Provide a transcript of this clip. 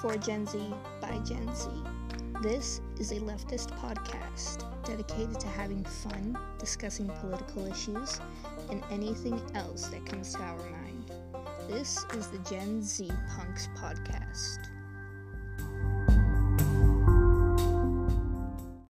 for Gen Z by Gen Z. This is a leftist podcast dedicated to having fun, discussing political issues, and anything else that comes to our mind. This is the Gen Z Punks podcast.